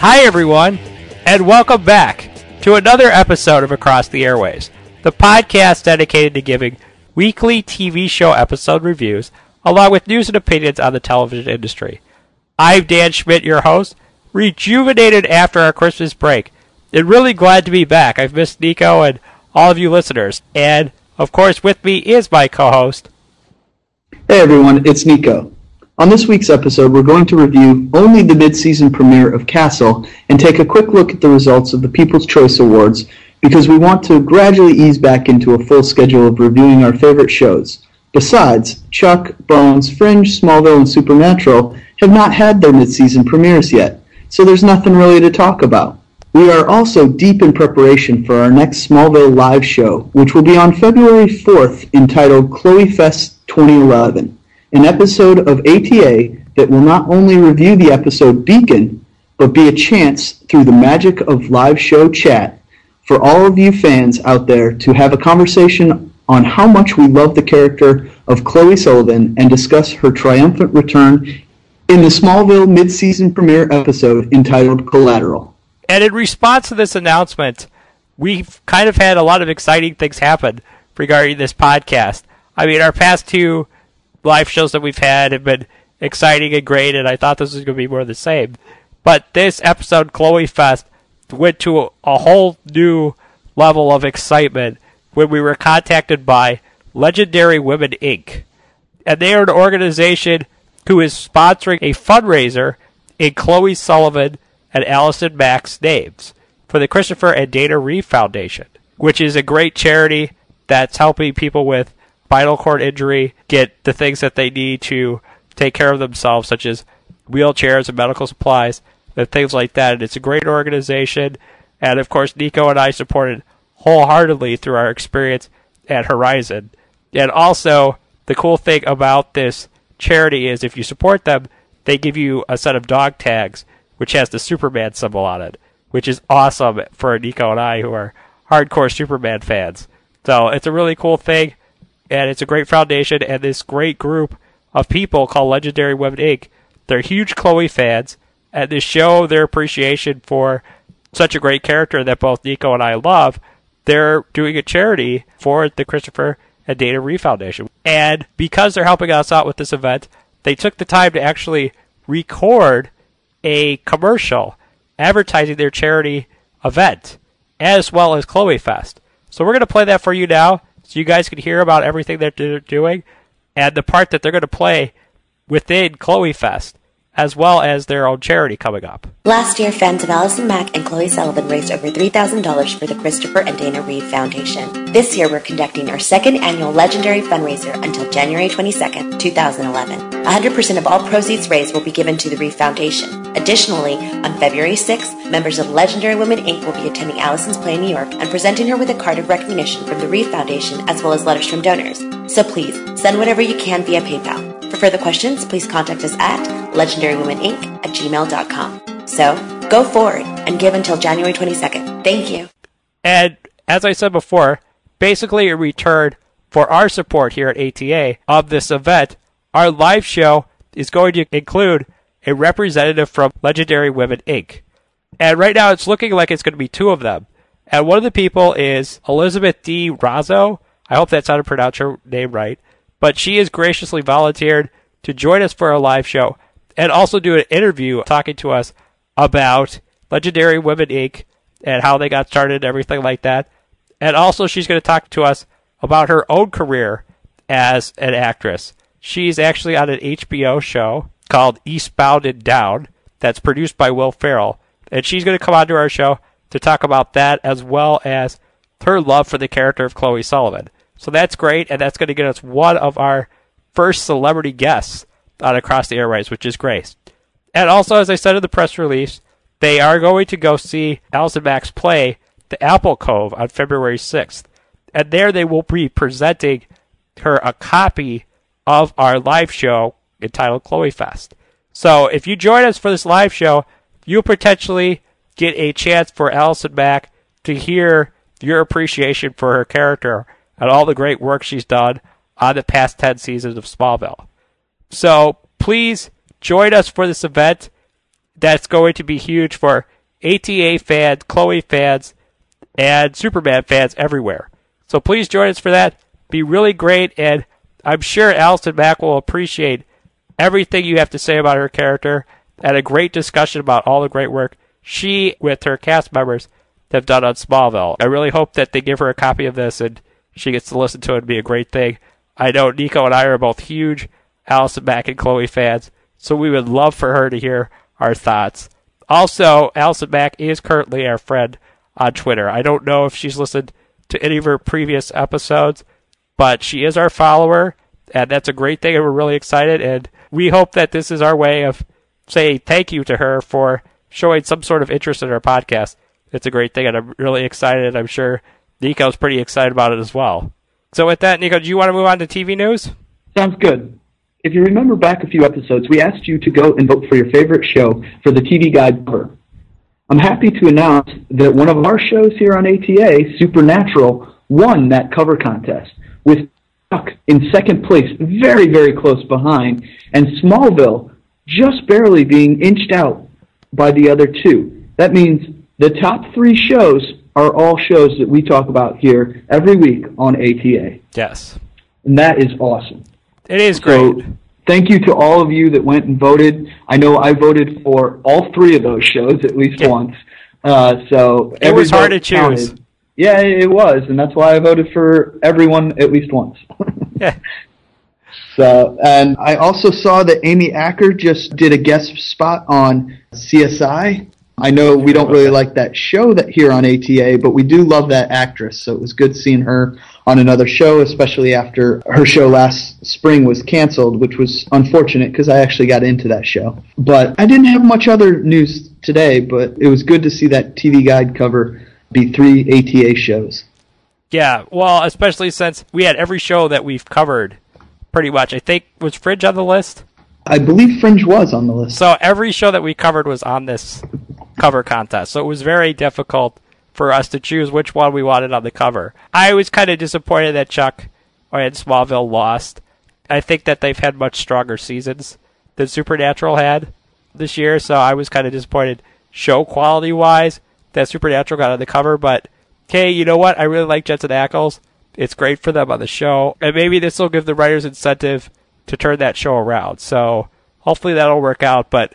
Hi, everyone, and welcome back to another episode of Across the Airwaves, the podcast dedicated to giving weekly TV show episode reviews along with news and opinions on the television industry. I'm Dan Schmidt, your host, rejuvenated after our Christmas break, and really glad to be back. I've missed Nico and all of you listeners, and of course, with me is my co host. Hey everyone, it's Nico. On this week's episode, we're going to review only the mid-season premiere of Castle and take a quick look at the results of the People's Choice Awards because we want to gradually ease back into a full schedule of reviewing our favorite shows. Besides, Chuck, Bones, Fringe, Smallville, and Supernatural have not had their mid-season premieres yet, so there's nothing really to talk about. We are also deep in preparation for our next Smallville live show, which will be on February 4th entitled Chloe Fest 2011 an episode of ATA that will not only review the episode Beacon, but be a chance through the magic of live show chat for all of you fans out there to have a conversation on how much we love the character of Chloe Sullivan and discuss her triumphant return in the Smallville mid-season premiere episode entitled Collateral. And in response to this announcement, we've kind of had a lot of exciting things happen regarding this podcast. I mean, our past two live shows that we've had have been exciting and great, and I thought this was going to be more of the same. But this episode, Chloe Fest, went to a, whole new level of excitement when we were contacted by Legendary Women Inc. And they are an organization who is sponsoring a fundraiser in Chloe Sullivan and Allison Mack's names for the Christopher and Dana Reeve Foundation, which is a great charity that's helping people with spinal cord injury get the things that they need to take care of themselves, such as wheelchairs and medical supplies and things like that. And it's a great organization. And of course, Nico and I supported wholeheartedly through our experience at Horizon. And also, the cool thing about this charity is if you support them, they give you a set of dog tags, which has the Superman symbol on it, which is awesome for Nico and I who are hardcore Superman fans. So it's a really cool thing and it's a great foundation and this great group of people called Legendary Women Inc. They're huge Chloe fans and they show their appreciation for such a great character that both Nico and I love. They're doing a charity for the Christopher and Dana Reeve Foundation. And because they're helping us out with this event, they took the time to actually record a commercial advertising their charity event as well as Chloe Fest. So we're going to play that for you now so you guys can hear about everything that they're doing and the part that they're going to play within Chloe Fest, as well as their own charity coming up. Last year, fans of Allison Mack and Chloe Sullivan raised over $3,000 for the Christopher and Dana Reeve Foundation. This year, we're conducting our second annual legendary fundraiser until January 22nd, 2011. 100% of all proceeds raised will be given to the Reeve Foundation. Additionally, on February 6th, members of Legendary Women Inc. will be attending Allison's play in New York and presenting her with a card of recognition from the Reeve Foundation as well as letters from donors. So please, send whatever you can via PayPal. For further questions, please contact us at legendarywomeninc at gmail.com. So, go forward and give until January 22nd. Thank you. And as I said before, basically a return for our support here at ATA of this event. Our live show is going to include a representative from Legendary Women Inc. And right now it's looking like it's going to be two of them. And one of the people is Elizabeth De Razzo. I hope that's how to pronounce her name right. But she has graciously volunteered to join us for a live show and also do an interview talking to us about Legendary Women Inc. and how they got started and everything like that. And also she's going to talk to us about her own career as an actress. She's actually on an HBO show called Eastbound and Down that's produced by Will Ferrell. And she's going to come onto our show to talk about that as well as her love for the character of Chloe Sullivan. So that's great, and that's going to get us one of our first celebrity guests on Across the Airwaves, which is Grace. And also, as I said in the press release, they are going to go see Allison Mack's play the Apple Cove on February 6th. And there they will be presenting her a copy of our live show entitled Chloe Fest. So if you join us for this live show, you'll potentially get a chance for Allison Mack to hear your appreciation for her character and all the great work she's done on the past 10 seasons of Smallville. So please join us for this event. That's going to be huge for ATA fans, Chloe fans, and Superman fans everywhere. So please join us for that. Be really great, and I'm sure Allison Mack will appreciate everything you have to say about her character and a great discussion about all the great work she, with her cast members, have done on Smallville. I really hope that they give her a copy of this and she gets to listen to it and be a great thing. I know Nico and I are both huge Allison Mack and Chloe fans, so we would love for her to hear our thoughts. Also, Allison Mack is currently our friend on Twitter. I don't know if she's listened to any of her previous episodes, but she is our follower, and that's a great thing, and we're really excited. And we hope that this is our way of saying thank you to her for showing some sort of interest in our podcast. It's a great thing, and I'm really excited. I'm sure Nico's pretty excited about it as well. So, with that, Nico, do you want to move on to TV news? Sounds good. If you remember back a few episodes, we asked you to go and vote for your favorite show for the TV Guide cover. I'm happy to announce that one of our shows here on ATA, Supernatural, won that cover contest with Chuck in second place, very, very close behind, and Smallville just barely being inched out by the other two. That means the top three shows are all shows that we talk about here every week on ATA. Yes. And that is awesome. It is great. So thank you to all of you that went and voted. I know I voted for all three of those shows at least Yeah. once. Uh, so It was hard to choose. counted. Yeah, it was, and that's why I voted for everyone at least once. Yeah. So, and I also saw that Amy Acker just did a guest spot on CSI. I know we don't really like that show that here on ATA, but we do love that actress. So it was good seeing her on another show, especially after her show last spring was canceled, which was unfortunate because I actually got into that show. But I didn't have much other news today, but it was good to see that TV Guide cover be three ATA shows. Yeah, well, especially since we had every show that we've covered pretty much. I think was Fringe on the list. I believe Fringe was on the list. So every show that we covered was on this cover contest. So it was very difficult for us to choose which one we wanted on the cover. I was kind of disappointed that Chuck and Smallville lost. I think that they've had much stronger seasons than Supernatural had this year, so I was kind of disappointed show quality wise that Supernatural got on the cover, but hey, you know what? I really like Jensen Ackles. It's great for them on the show, and maybe this will give the writers incentive to turn that show around. So hopefully that'll work out. But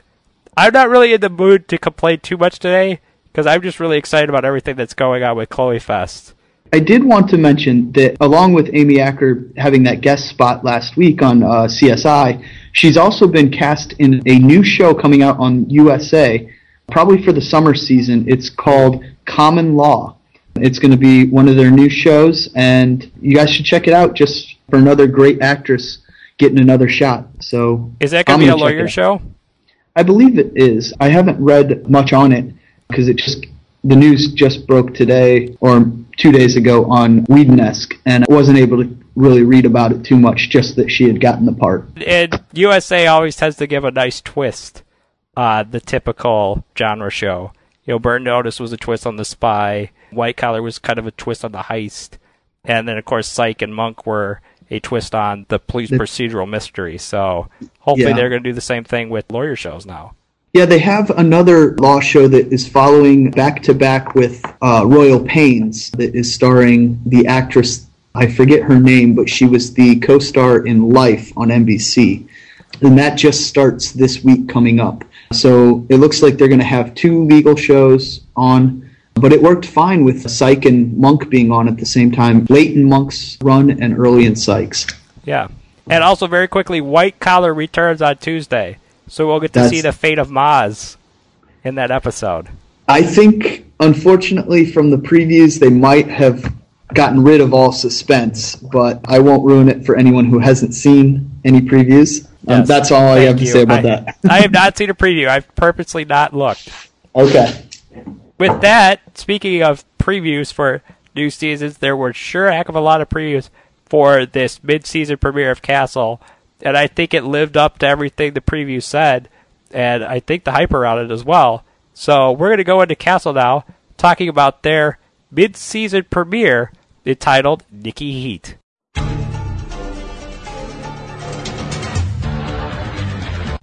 I'm not really in the mood to complain too much today because I'm just really excited about everything that's going on with Chloe Fest. I did want to mention that along with Amy Acker having that guest spot last week on uh, CSI, she's also been cast in a new show coming out on USA, probably for the summer season. It's called Common Law. It's going to be one of their new shows, and you guys should check it out just for another great actress getting another shot. So Is that going to be a lawyer show? I believe it is. I haven't read much on it because it just the news just broke today or two days ago on Whedon-esque, and I wasn't able to really read about it too much. Just that she had gotten the part. And USA always tends to give a nice twist on the typical genre show. You know, Burn Notice was a twist on the spy. White Collar was kind of a twist on the heist. And then, of course, Psych and Monk were a twist on the police The- procedural mystery. So hopefully Yeah. they're going to do the same thing with lawyer shows now. Yeah, they have another law show that is following back to back with uh, Royal Pains that is starring the actress. I forget her name, but she was the co-star in Life on NBC, and that just starts this week coming up. So it looks like they're going to have two legal shows on, but it worked fine with Psych and Monk being on at the same time. Late in Monk's run and early in Psych's. Yeah. And also, very quickly, White Collar returns on Tuesday. So we'll get to That's- see the fate of Maz in that episode. I think, unfortunately, from the previews, they might have gotten rid of all suspense, but I won't ruin it for anyone who hasn't seen any previews. Um, Yes. that's all I Thank have to say about I, that. I have not seen a preview. I've purposely not looked. Okay. With that, speaking of previews for new seasons, there were sure a heck of a lot of previews for this mid-season premiere of Castle, and I think it lived up to everything the preview said, and I think the hype around it as well. So we're going to go into Castle now, talking about their mid-season premiere entitled Nikki Heat.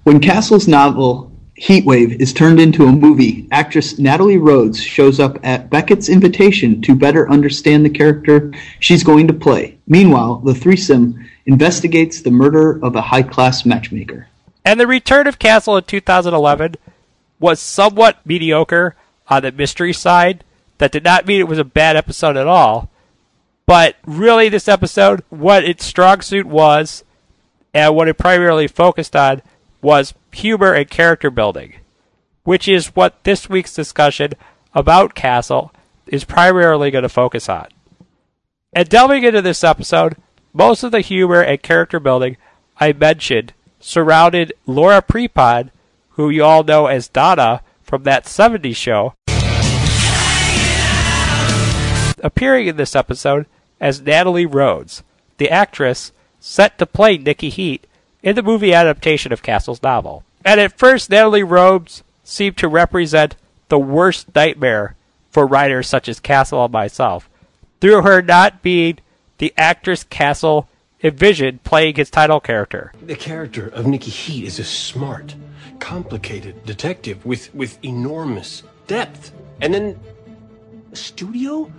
When Castle's novel Heatwave is turned into a movie, actress Natalie Rhodes shows up at Beckett's invitation to better understand the character she's going to play. Meanwhile, the threesome investigates the murder of a high class matchmaker. And the return of Castle in 2011 was somewhat mediocre on the mystery side. That did not mean it was a bad episode at all. But really, this episode, what its strong suit was, and what it primarily focused on, was humor and character building, which is what this week's discussion about Castle is primarily going to focus on. And delving into this episode, most of the humor and character building I mentioned surrounded Laura Prepon, who you all know as Donna from that 70s show, appearing in this episode as Natalie Rhodes, the actress set to play Nikki Heat in the movie adaptation of Castle's novel. And at first, Natalie Rhodes seemed to represent the worst nightmare for writers such as Castle and myself, through her not being the actress Castle envisioned playing his title character. The character of Nikki Heat is a smart, complicated detective with, with enormous depth. And then the studio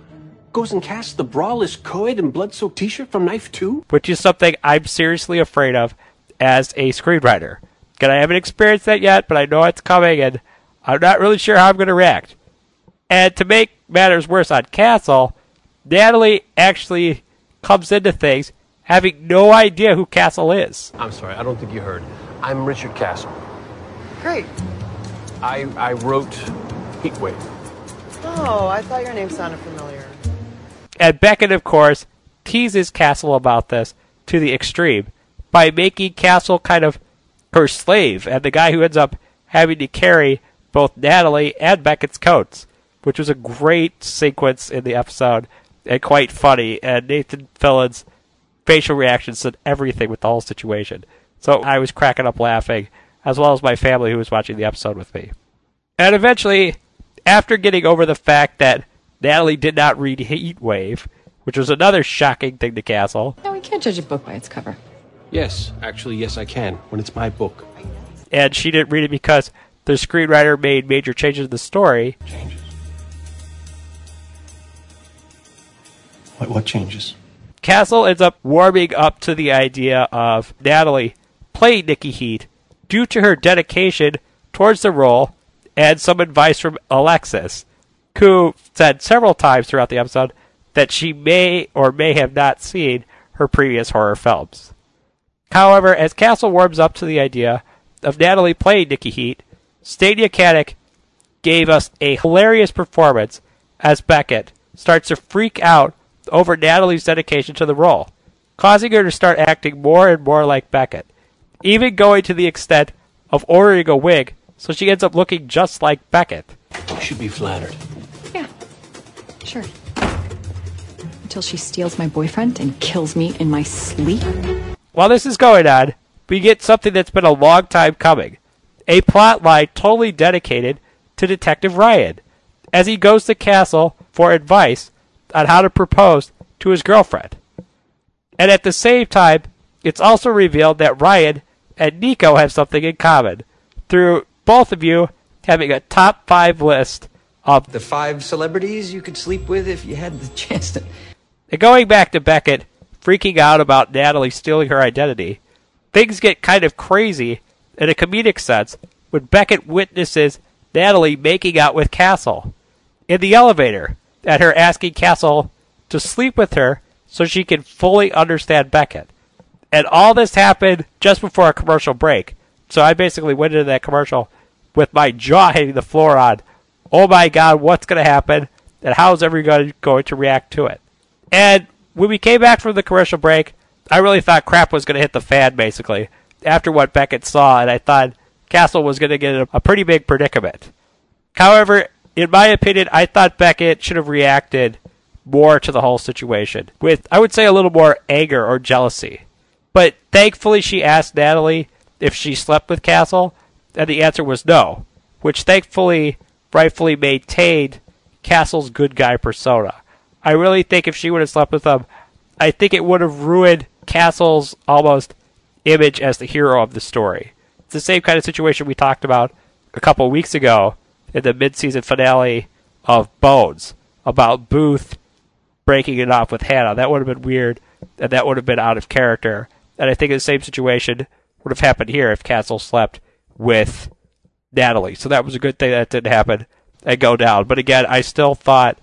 goes and casts the braless co-ed and blood-soaked t-shirt from Knife 2? Which is something I'm seriously afraid of as a screenwriter. Because I haven't experienced that yet, but I know it's coming, and I'm not really sure how I'm going to react. And to make matters worse on Castle, Natalie actually comes into things having no idea who Castle is. I'm sorry, I don't think you heard. I'm Richard Castle. Great. I, I wrote Heatwave. Oh, I thought your name sounded familiar. And Beckett, of course, teases Castle about this to the extreme by making Castle kind of her slave and the guy who ends up having to carry both Natalie and Beckett's coats, which was a great sequence in the episode and quite funny. And Nathan Fillion's facial reactions said everything with the whole situation. So I was cracking up laughing, as well as my family who was watching the episode with me. And eventually, after getting over the fact that Natalie did not read Heat Wave, which was another shocking thing to Castle. No, we can't judge a book by its cover. Yes, actually, yes, I can, when it's my book. And she didn't read it because the screenwriter made major changes to the story. Changes. What, what changes? Castle ends up warming up to the idea of Natalie playing Nikki Heat due to her dedication towards the role and some advice from Alexis, who said several times throughout the episode that she may or may have not seen her previous horror films. However, as Castle warms up to the idea of Natalie playing Nikki Heat, Stana Katic gave us a hilarious performance as Beckett starts to freak out over Natalie's dedication to the role, causing her to start acting more and more like Beckett, even going to the extent of ordering a wig so she ends up looking just like Beckett. You should be flattered. Yeah, sure. Until she steals my boyfriend and kills me in my sleep. While this is going on, we get something that's been a long time coming a plot line totally dedicated to Detective Ryan as he goes to Castle for advice on how to propose to his girlfriend. And at the same time, it's also revealed that Ryan and Nico have something in common through both of you having a top five list of The five celebrities you could sleep with if you had the chance to. And going back to Beckett freaking out about Natalie stealing her identity, things get kind of crazy in a comedic sense when Beckett witnesses Natalie making out with Castle in the elevator at her asking Castle to sleep with her so she can fully understand Beckett. And all this happened just before a commercial break. So I basically went into that commercial with my jaw hitting the floor on, oh my god, what's going to happen? And how is everyone going to react to it? And when we came back from the commercial break, I really thought crap was going to hit the fan, basically, after what Beckett saw, and I thought Castle was going to get a, pretty big predicament. However, in my opinion, I thought Beckett should have reacted more to the whole situation with, I would say, a little more anger or jealousy. But thankfully, she asked Natalie if she slept with Castle, and the answer was no, which thankfully rightfully maintained Castle's good guy persona. I really think if she would have slept with him, I think it would have ruined Castle's almost image as the hero of the story. It's the same kind of situation we talked about a couple weeks ago in the mid-season finale of Bones about Booth breaking it off with Hannah. That would have been weird, and that would have been out of character. And I think the same situation would have happened here if Castle slept with Natalie. So that was a good thing that didn't happen and go down. But again, I still thought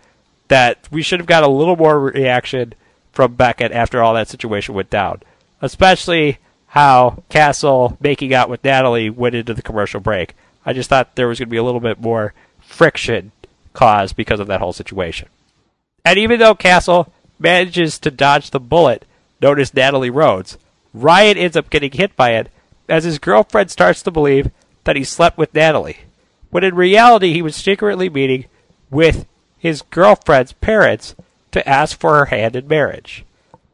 that we should have got a little more reaction from Beckett after all that situation went down. Especially how Castle making out with Natalie went into the commercial break. I just thought there was going to be a little bit more friction caused because of that whole situation. And even though Castle manages to dodge the bullet known as Natalie Rhodes, Ryan ends up getting hit by it as his girlfriend starts to believe that he slept with Natalie, when in reality he was secretly meeting with his girlfriend's parents to ask for her hand in marriage.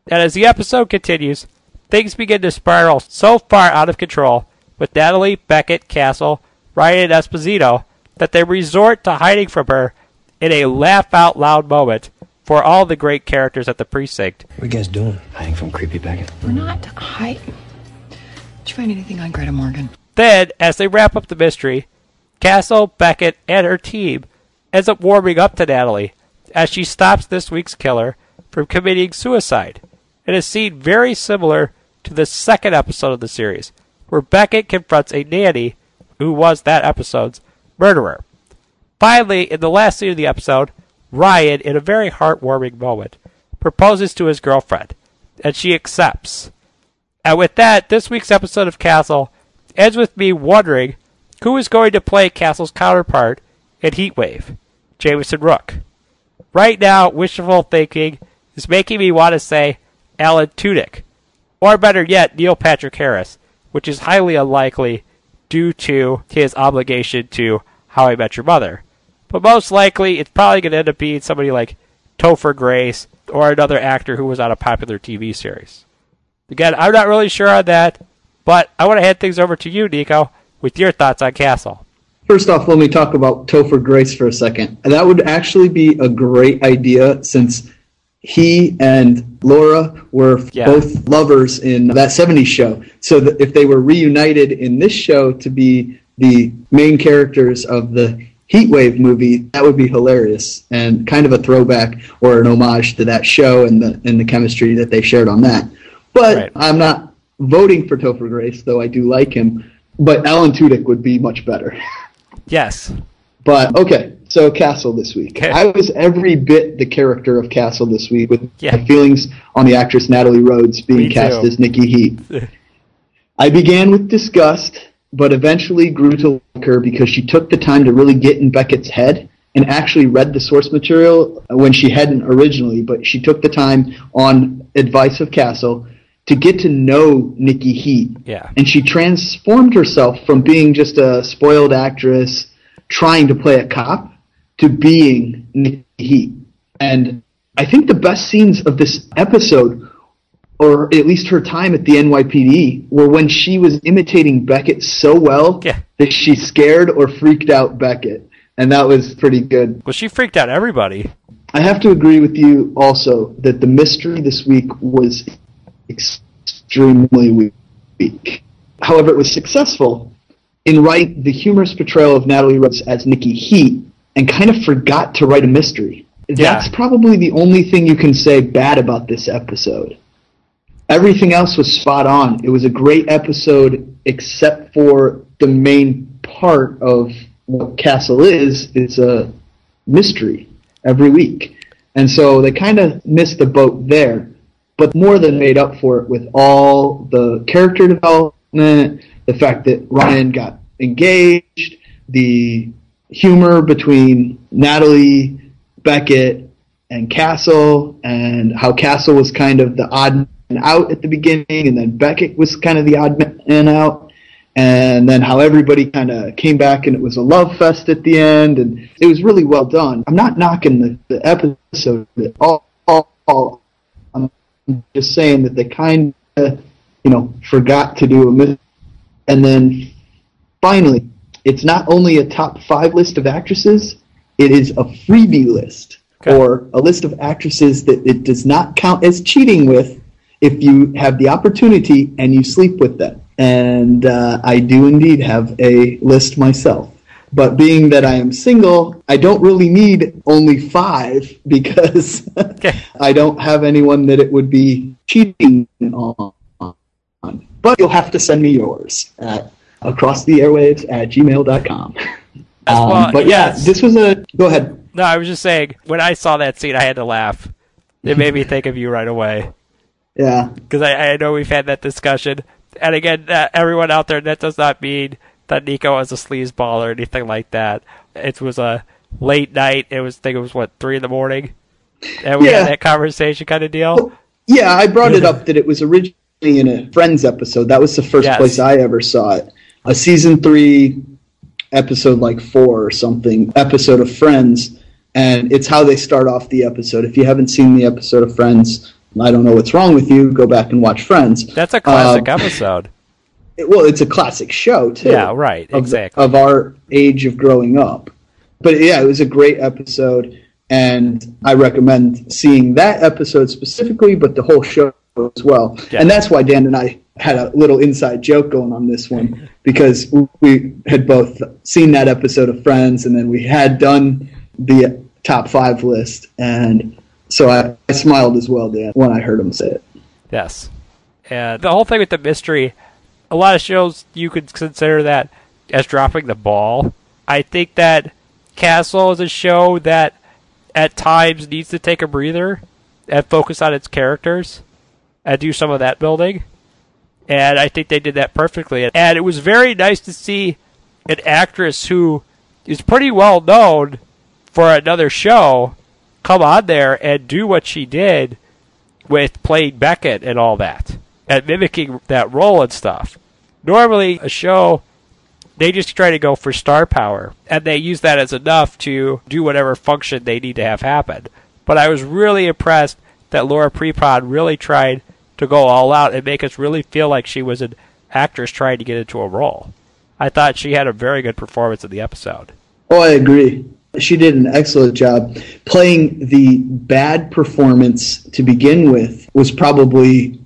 And as the episode continues, things begin to spiral so far out of control with Natalie, Beckett, Castle, Ryan, and Esposito that they resort to hiding from her in a laugh out loud moment for all the great characters at the precinct. What are you guys doing? Hiding from creepy Beckett. We're not high. Did you find anything on Greta Morgan? Then, as they wrap up the mystery, Castle, Beckett, and her team ends up warming up to Natalie as she stops this week's killer from committing suicide in a scene very similar to the second episode of the series, where Beckett confronts a nanny who was that episode's murderer. Finally, in the last scene of the episode, Ryan, in a very heartwarming moment, proposes to his girlfriend, and she accepts. And with that, this week's episode of Castle ends with me wondering who is going to play Castle's counterpart in Heatwave, Jameson Rook. Right now, wishful thinking is making me want to say Alan Tudyk, or better yet, Neil Patrick Harris, which is highly unlikely due to his obligation to How I Met Your Mother. But most likely, it's probably going to end up being somebody like Topher Grace or another actor who was on a popular TV series. Again, I'm not really sure on that, but I want to hand things over to you, Nico, with your thoughts on Castle. First off, let me talk about Topher Grace for a second. That would actually be a great idea since he and Laura were Yeah. both lovers in that 70s show. So that if they were reunited in this show to be the main characters of the Heatwave movie, that would be hilarious and kind of a throwback or an homage to that show and the and the chemistry that they shared on that. But Right. I'm not voting for Topher Grace, though I do like him. But Alan Tudyk would be much better. Yes. But okay, so Castle this week. Okay. I was every bit the character of Castle this week with Yeah. my feelings on the actress Natalie Rhodes being Me cast too. as Nikki Heat. I began with disgust, but eventually grew to like her because she took the time to really get in Beckett's head and actually read the source material when she hadn't originally, but she took the time on advice of Castle to get to know Nikki Heat Yeah. and she transformed herself from being just a spoiled actress trying to play a cop to being Nikki Heat. And I think the best scenes of this episode, or at least her time at the NYPD, were when she was imitating Beckett so well Yeah. that she scared or freaked out Beckett. And that was pretty good. Well, she freaked out everybody. I have to agree with you also that the mystery this week was extremely weak. However, it was successful in writing the humorous portrayal of Natalie Rhodes as Nikki Heat and kind of forgot to write a mystery. That's probably the only thing you can say bad about this episode. Everything else was spot on. It was a great episode, except for the main part of what Castle is. It's a mystery every week. And so they kind of missed the boat there, but more than made up for it with all the character development, the fact that Ryan got engaged, the humor between Natalie, Beckett, and Castle, and how Castle was kind of the odd man out at the beginning, and then Beckett was kind of the odd man out. and then how everybody kind of came back and it was a love fest at the end, and it was really well done. I'm not knocking the, the episode at all, all, all. I'm just saying that they kind of, you know, forgot to do a mis- and then finally, it's not only a top five list of actresses, it is a freebie list Okay. or a list of actresses that it does not count as cheating with if you have the opportunity and you sleep with them. And uh, I do indeed have a list myself. But being that I am single, I don't really need only five because Okay. I don't have anyone that it would be cheating on. But you'll have to send me yours at across the airwaves at gmail.com. Um, well, but yeah, yes. this was a. Go ahead. No, I was just saying when I saw that scene, I had to laugh. It made me think of you right away Yeah. because I, I know we've had that discussion. And again, uh, everyone out there, that does not mean that Nico was a sleazeball or anything like that. It was a late night. It was, I think it was what three in the morning, and we Yeah. had that conversation kind of deal. Yeah, I brought it up that it was originally in a Friends episode. That was the first Yes. place I ever saw it. A season three episode, like four or something, episode of Friends. And it's how they start off the episode. If you haven't seen the episode of Friends, I don't know what's wrong with you. Go back and watch Friends. That's a classic Um, episode. Well, it's a classic show too. Yeah, right, of- exactly. Of our age of growing up. But yeah, it was a great episode, and I recommend seeing that episode specifically, but the whole show as well. Yeah. And that's why Dan and I had a little inside joke going on this one because we had both seen that episode of Friends, and then we had done the top five list, and so I, I smiled as well, Dan, when I heard him say it. Yes. And the whole thing with the mystery, a lot of shows you could consider that as dropping the ball. I think that Castle is a show that at times needs to take a breather and focus on its characters and do some of that building. And I think they did that perfectly. And it was very nice to see an actress who is pretty well known for another show come on there and do what she did with playing Beckett and all that, and mimicking that role and stuff. Normally, a show, they just try to go for star power, and they use that as enough to do whatever function they need to have happen. But I was really impressed that Laura Prepon really tried to go all out and make us really feel like she was an actress trying to get into a role. I thought she had a very good performance in the episode. Oh, I agree. She did an excellent job. Playing the bad performance to begin with was probably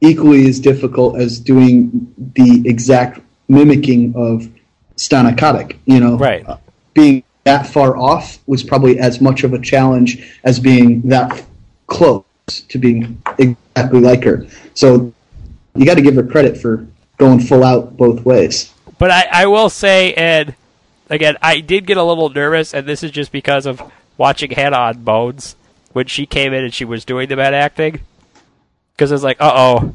equally as difficult as doing the exact mimicking of Stana Katic. You know, Right. Uh, being that far off was probably as much of a challenge as being that close to being exactly like her. So you got to give her credit for going full out both ways. But I, I will say, and again, I did get a little nervous, and this is just because of watching Hannah on Bones when she came in and she was doing the bad acting. Because I was like, uh oh,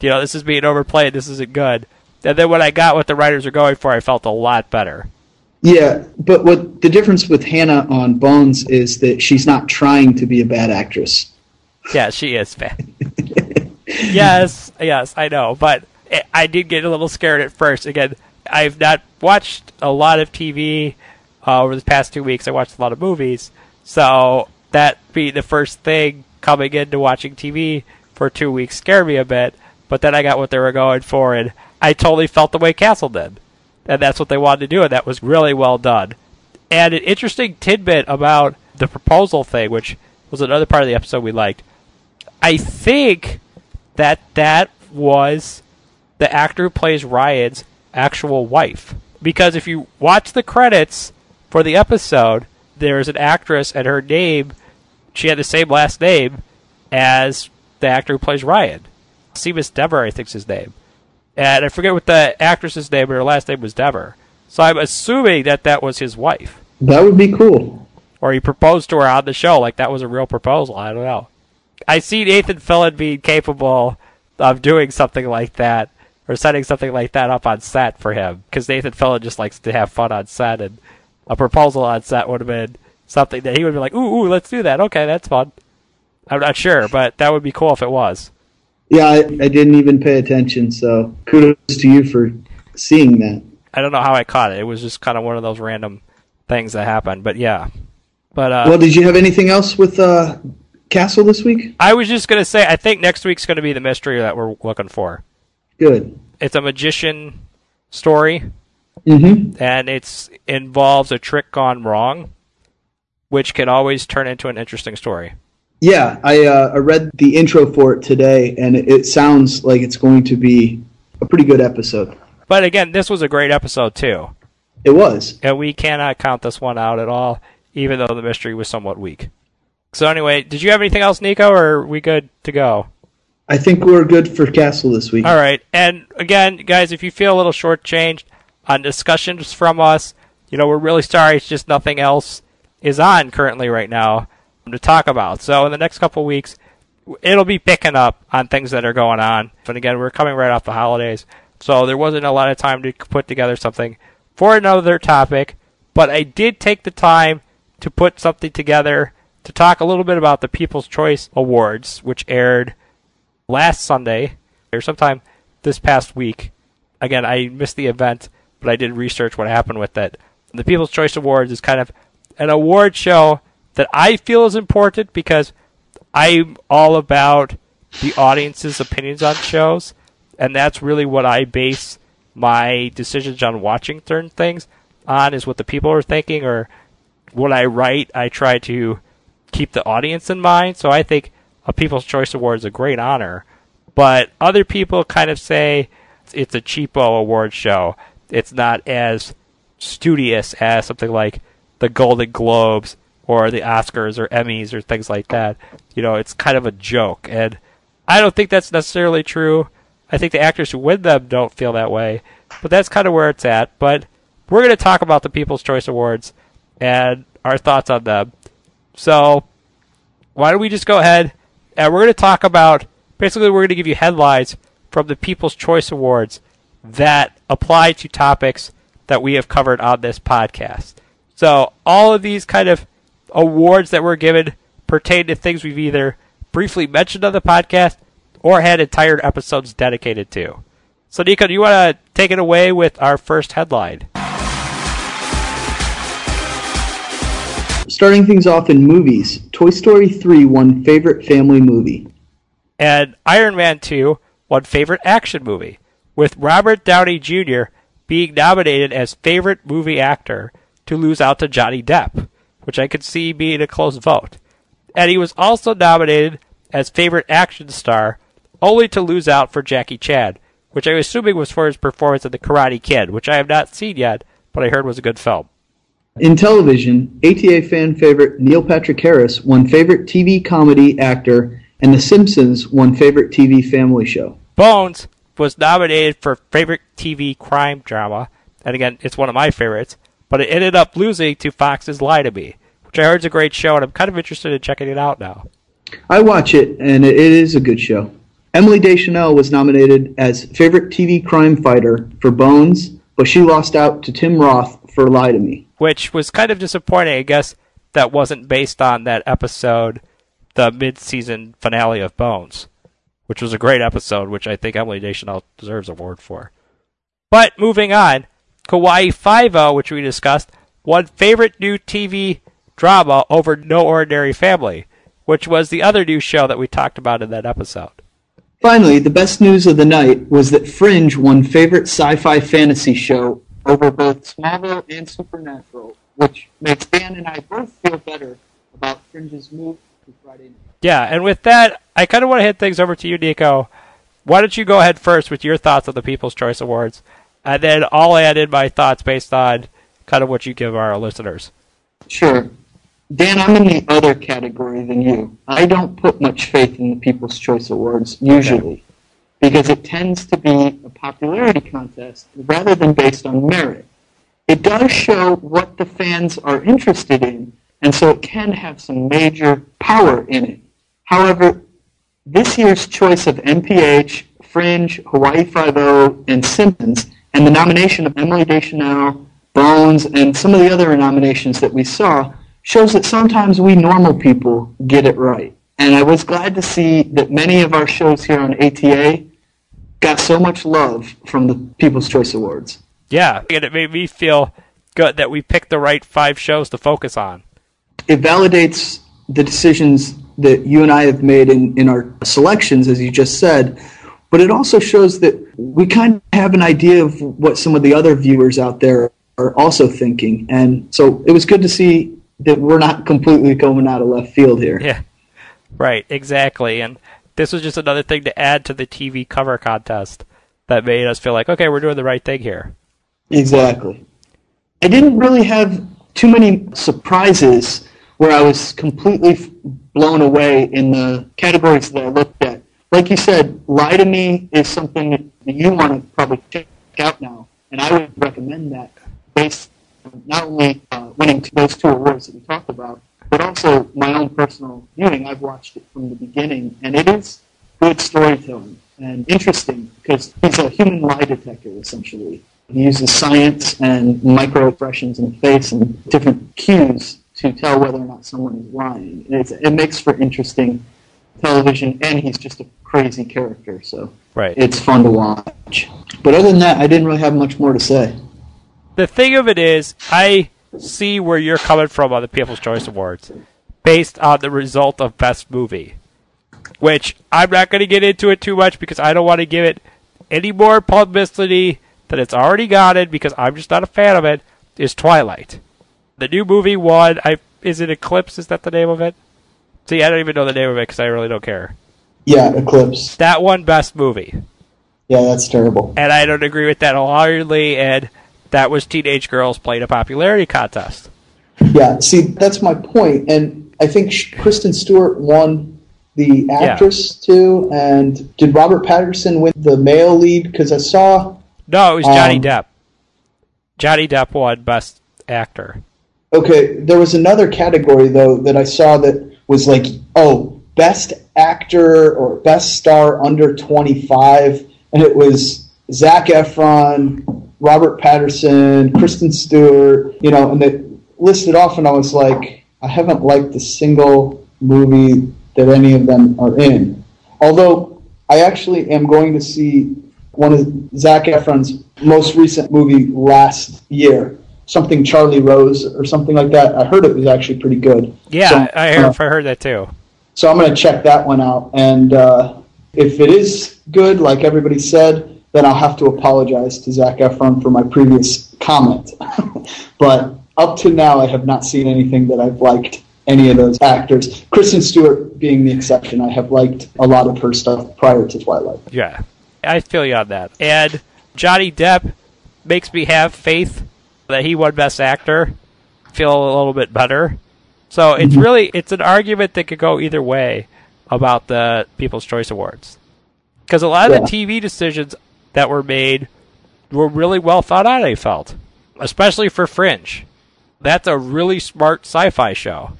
you know, this is being overplayed. This isn't good. And then when I got what the writers are going for, I felt a lot better. Yeah, but what the difference with Hannah on Bones is that she's not trying to be a bad actress. Yeah, she is bad. yes, yes, I know. But I- I did get a little scared at first. Again, I've not watched a lot of TV uh, over the past two weeks. I watched a lot of movies. So that being the first thing coming into watching TV for two weeks scared me a bit. But then I got what they were going for, and I totally felt the way Castle did. And that's what they wanted to do, and that was really well done. And an interesting tidbit about the proposal thing, which was another part of the episode we liked. I think that that was the actor who plays Ryan's actual wife. Because if you watch the credits for the episode, there's an actress and her name, she had the same last name as the actor who plays Ryan. Seamus Dever, I think's his name. And I forget what the actress's name, but her last name was Dever. So I'm assuming that that was his wife. That would be cool. Or he proposed to her on the show, like that was a real proposal. I don't know. I see Nathan Fillion being capable of doing something like that, or setting something like that up on set for him, because Nathan Fillion just likes to have fun on set, and a proposal on set would have been something that he would be like, "Ooh, ooh, let's do that. Okay, that's fun." I'm not sure, but that would be cool if it was. Yeah, I, I didn't even pay attention, so kudos to you for seeing that. I don't know how I caught it. It was just kind of one of those random things that happened. But yeah. But uh, well, did you have anything else with uh, Castle this week? I was just gonna say I think next week's gonna be the mystery that we're looking for. Good. It's a magician story, Mm-hmm. and it's involves a trick gone wrong, which can always turn into an interesting story. Yeah, I, uh, I read the intro for it today, and it, it sounds like it's going to be a pretty good episode. But again, this was a great episode too, It was. and we cannot count this one out at all, even though the mystery was somewhat weak. So anyway, did you have anything else, Nico, or are we good to go? I think we're good for Castle this week. All right. And again, guys, if you feel a little shortchanged on discussions from us, you know, we're really sorry. It's just nothing else is on currently right now to talk about. So in the next couple weeks, it'll be picking up on things that are going on. And again, we're coming right off the holidays. So there wasn't a lot of time to put together something for another topic. But I did take the time to put something together to talk a little bit about the People's Choice Awards, which aired last Sunday or sometime this past week. Again, I missed the event, but I did research what happened with it. The People's Choice Awards is kind of an award show that I feel is important because I'm all about the audience's opinions on shows, and that's really what I base my decisions on watching certain things on is what the people are thinking or what I write. I try to keep the audience in mind. So I think a People's Choice Award is a great honor. But other people kind of say it's a cheapo award show. It's not as studious as something like the Golden Globes or the Oscars or Emmys or things like that. You know, it's kind of a joke. And I don't think that's necessarily true. I think the actors who win them don't feel that way. But that's kind of where it's at. But we're going to talk about the People's Choice Awards and our thoughts on them. So, why don't we just go ahead and we're going to talk about basically, we're going to give you headlines from the People's Choice Awards that apply to topics that we have covered on this podcast. So, all of these kind of awards that were given pertain to things we've either briefly mentioned on the podcast or had entire episodes dedicated to. So, Nico, do you want to take it away with our first headline? Starting things off in movies, Toy Story 3 won Favorite Family Movie. And Iron Man 2 won Favorite Action Movie, with Robert Downey Jr. being nominated as Favorite Movie Actor to lose out to Johnny Depp, which I could see being a close vote. And he was also nominated as Favorite Action Star, only to lose out for Jackie Chan, which I'm assuming was for his performance in The Karate Kid, which I have not seen yet, but I heard was a good film. In television, ATA fan favorite Neil Patrick Harris won Favorite TV Comedy Actor, and The Simpsons won Favorite TV Family Show. Bones was nominated for favorite TV crime drama, and again, it's one of my favorites, but it ended up losing to Fox's Lie to Me, which I heard is a great show, and I'm kind of interested in checking it out now. I watch it, and it is a good show. Emily Deschanel was nominated as Favorite TV Crime Fighter for Bones, but she lost out to Tim Roth for Lie to Me. Which was kind of disappointing. I guess that wasn't based on that episode, the mid-season finale of Bones, which was a great episode, which I think Emily Deschanel deserves an award for. But moving on, Hawaii Five-O, which we discussed, won favorite new TV drama over No Ordinary Family, which was the other new show that we talked about in that episode. Finally, the best news of the night was that Fringe won Favorite Sci-Fi Fantasy Show over both Smallville and Supernatural, which makes Dan and I both feel better about Fringe's move to Friday night. Yeah, and with that, I kind of want to hit things over to you, Nico. Why don't you go ahead first with your thoughts on the People's Choice Awards, and then I'll add in my thoughts based on kind of what you give our listeners. Sure. Dan, I'm in the other category than you. I don't put much faith in the People's Choice Awards, usually, because it tends to be a popularity contest rather than based on merit. It does show what the fans are interested in, and so it can have some major power in it. However, this year's choice of NPH, Fringe, Hawaii Five-O, and Simpsons, and the nomination of Emily Deschanel, Bones, and some of the other nominations that we saw, shows that sometimes we normal people get it right. And I was glad to see that many of our shows here on ATA got so much love from the People's Choice Awards. Yeah, and it made me feel good that we picked the right five shows to focus on. It validates the decisions that you and I have made in, in our selections, as you just said, but it also shows that we kind of have an idea of what some of the other viewers out there are also thinking. And so it was good to see that we're not completely coming out of left field here. Yeah, right, exactly. And this was just another thing to add to the TV cover contest that made us feel like, okay, we're doing the right thing here. Exactly. I didn't really have too many surprises where I was completely blown away in the categories that I looked. Like you said, Lie to Me is something that you want to probably check out now, and I would recommend that based not only uh, winning those two awards that we talked about, but also my own personal viewing. I've watched it from the beginning, and it is good storytelling and interesting because he's a human lie detector essentially. He uses science and microexpressions in the face and different cues to tell whether or not someone is lying. It's, it makes for interesting television, and he's just a crazy character, so right. it's fun to watch. But other than that, I didn't really have much more to say. The thing of it is, I see where you're coming from on the People's Choice Awards based on the result of Best Movie, which I'm not going to get into it too much because I don't want to give it any more publicity than it's already gotten because I'm just not a fan of it, is Twilight. The new movie won. I is it Eclipse? Is that the name of it? See, I don't even know the name of it because I really don't care. Yeah, Eclipse. That one Best Movie. Yeah, that's terrible. And I don't agree with that wholeheartedly. And that was teenage girls playing a popularity contest. Yeah, see, that's my point, and I think Kristen Stewart won the actress yeah. too. And did Robert Pattinson win the male lead? Because I saw. No, it was Johnny um, Depp. Johnny Depp won Best Actor. Okay, there was another category though that I saw that was like, oh, best actor or best star under 25, and it was Zac Efron, Robert Pattinson, Kristen Stewart, you know, and they listed off, and I was like, I haven't liked a single movie that any of them are in. Although I actually am going to see one of Zac Efron's most recent movie last year, something Charlie Rose or something like that. I heard it was actually pretty good. Yeah, so, I, heard, uh, I heard that too. So I'm going to check that one out, and uh, if it is good, like everybody said, then I'll have to apologize to Zac Efron for my previous comment. but up to now, I have not seen anything that I've liked any of those actors. Kristen Stewart being the exception, I have liked a lot of her stuff prior to Twilight. Yeah, I feel you on that. And Johnny Depp makes me have faith that he won Best Actor feel a little bit better. So it's mm-hmm. really it's an argument that could go either way about the People's Choice Awards because a lot of yeah. the TV decisions that were made were really well thought out. I felt, especially for Fringe. That's a really smart sci-fi show,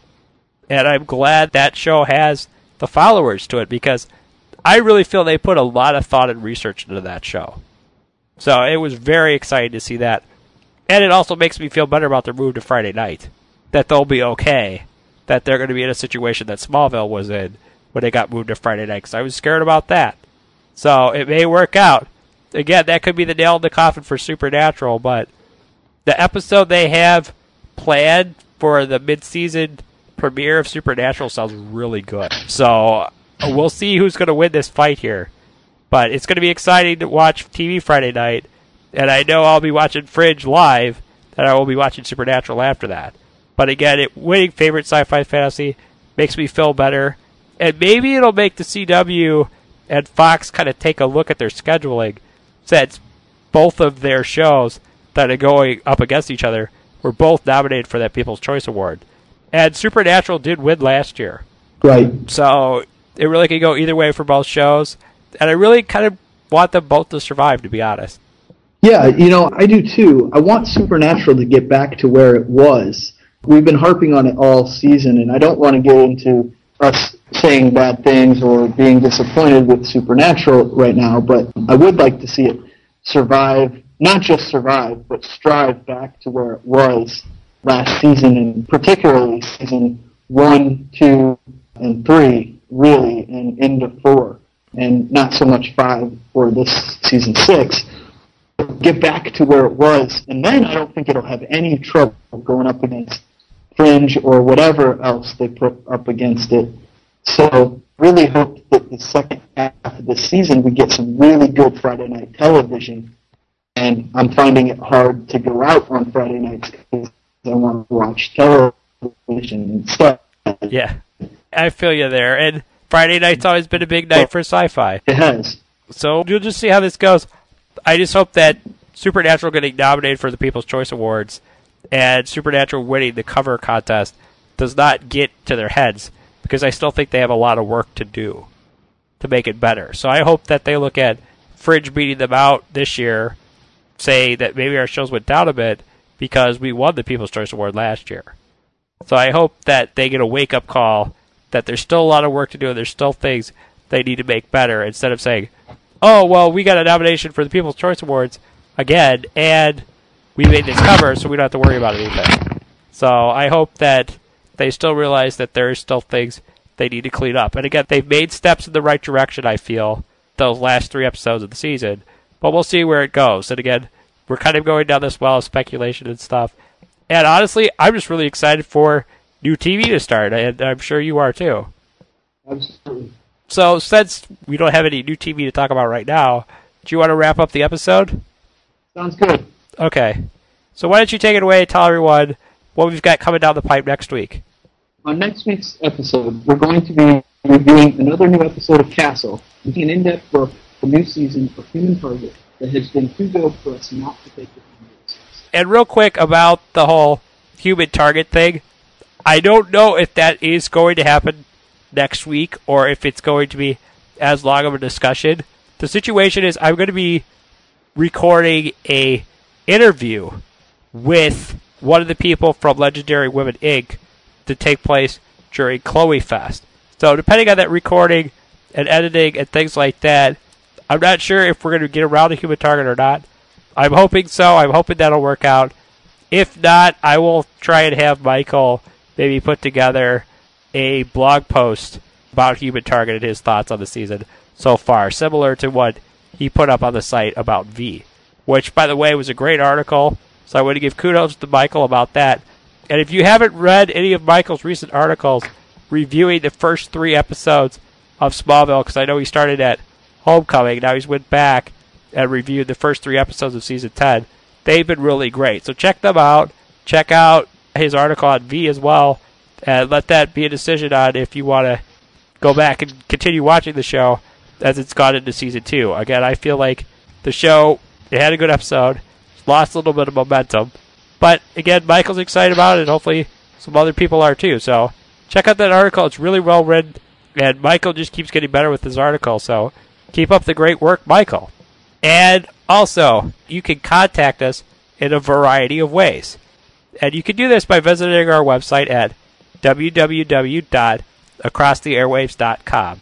and I'm glad that show has the followers to it because I really feel they put a lot of thought and research into that show. So it was very exciting to see that and it also makes me feel better about their move to Friday night. That they'll be okay. That they're going to be in a situation that Smallville was in when they got moved to Friday night. Because I was scared about that. So it may work out. Again, that could be the nail in the coffin for Supernatural, but the episode they have planned for the mid-season premiere of Supernatural sounds really good. So we'll see who's going to win this fight here. But it's going to be exciting to watch TV Friday night and I know I'll be watching Fringe live, and I will be watching Supernatural after that. But again, it winning favorite sci-fi fantasy makes me feel better, and maybe it'll make the CW and Fox kind of take a look at their scheduling, since both of their shows that are going up against each other were both nominated for that People's Choice Award, and Supernatural did win last year. Right. So it really could go either way for both shows, and I really kind of want them both to survive, to be honest. Yeah, you know, I do too. I want Supernatural to get back to where it was. We've been harping on it all season, and I don't want to get into us saying bad things or being disappointed with Supernatural right now, but I would like to see it survive, not just survive, but strive back to where it was last season, and particularly season one, two, and three, really, and into four. and not so much five for this season six, get back to where it was, and then I don't think it'll have any trouble going up against Fringe or whatever else they put up against it. So really hope that the second half of the season we get some really good Friday night television. And I'm finding it hard to go out on Friday nights because I want to watch television instead. Yeah, I feel you there. And Friday night's always been a big night for sci-fi. It has. So you'll just see how this goes. I just hope that Supernatural getting nominated for the People's Choice Awards and Supernatural winning the cover contest does not get to their heads because I still think they have a lot of work to do to make it better. So I hope that they look at Fringe beating them out this year, say that maybe our shows went down a bit because we won the People's Choice Award last year. So I hope that they get a wake up call that there's still a lot of work to do and there's still things they need to make better instead of saying, oh, well, we got a nomination for the People's Choice Awards again and we made this cover so we don't have to worry about anything. So I hope that they still realize that there are still things they need to clean up. And again, they've made steps in the right direction, I feel, those last three episodes of the season. But we'll see where it goes. And again, we're kind of going down this well of speculation and stuff. And honestly, I'm just really excited for new TV to start, and I'm sure you are too. Absolutely. So, since we don't have any new TV to talk about right now, do you want to wrap up the episode? Sounds good. Okay. So, why don't you take it away, tell everyone what we've got coming down the pipe next week? On next week's episode, we're going to be reviewing another new episode of Castle, looking an in-depth look at the new season of Human Target that has been too good for us not to take it. And real quick about the whole human target thing, I don't know if that is going to happen next week or if it's going to be as long of a discussion. The situation is I'm going to be recording a interview with one of the people from Legendary Women Inc. to take place during ChloeFest. So depending on that recording and editing and things like that, I'm not sure if we're going to get around to human target or not. I'm hoping so. I'm hoping that'll work out. If not, I will try and have Michael maybe put together a blog post about human target and his thoughts on the season so far, similar to what he put up on the site about V, which, by the way, was a great article. So I want to give kudos to Michael about that. And if you haven't read any of Michael's recent articles reviewing the first three episodes of Smallville, because I know he started at Homecoming, now he's went back and reviewed the first three episodes of season 10. They've been really great. So check them out. Check out his article on V as well, and let that be a decision on if you want to go back and continue watching the show as it's gone into season two. Again, I feel like the show it had a good episode, lost a little bit of momentum, but again, Michael's excited about it, and hopefully some other people are too. So check out that article; it's really well written, and Michael just keeps getting better with his article. So keep up the great work, Michael. And also, you can contact us in a variety of ways. And you can do this by visiting our website at www.acrosstheairwaves.com.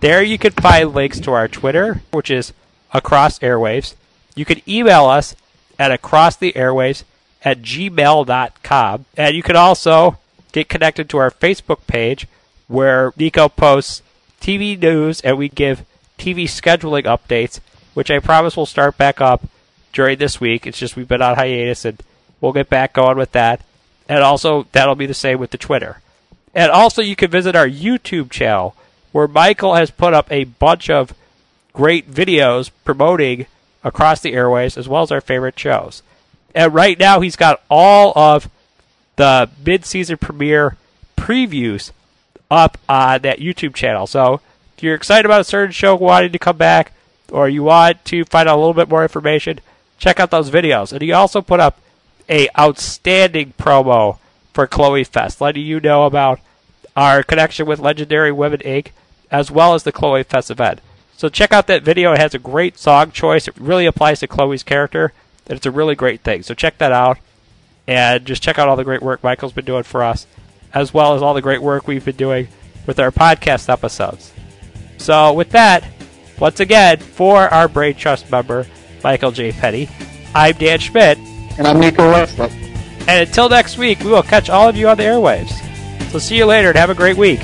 There you can find links to our Twitter, which is Across Airwaves. You can email us at acrosstheairwaves at gmail.com. And you can also get connected to our Facebook page where Nico posts TV news and we give TV scheduling updates, which I promise will start back up during this week. It's just we've been on hiatus and we'll get back going with that. And also, that'll be the same with the Twitter. And also, you can visit our YouTube channel where Michael has put up a bunch of great videos promoting Across the Airwaves as well as our favorite shows. And right now, he's got all of the mid season premiere previews up on that YouTube channel. So, if you're excited about a certain show wanting to come back, or you want to find out a little bit more information, check out those videos. And he also put up a outstanding promo for ChloeFest, letting you know about our connection with Legendary Women Inc. as well as the ChloeFest event. So check out that video. It has a great song choice. It really applies to Chloe's character, and it's a really great thing. So check that out, and just check out all the great work Michael's been doing for us, as well as all the great work we've been doing with our podcast episodes. So with that, once again, for our Brain Trust member, Michael J. Petty, I'm Dan Schmidt. And I'm Nico Westlake. And until next week, we will catch all of you on the airwaves. So see you later and have a great week.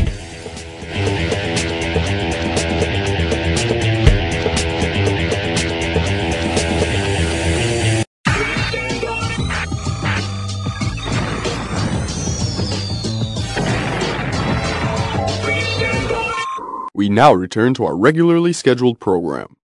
We now return to our regularly scheduled program.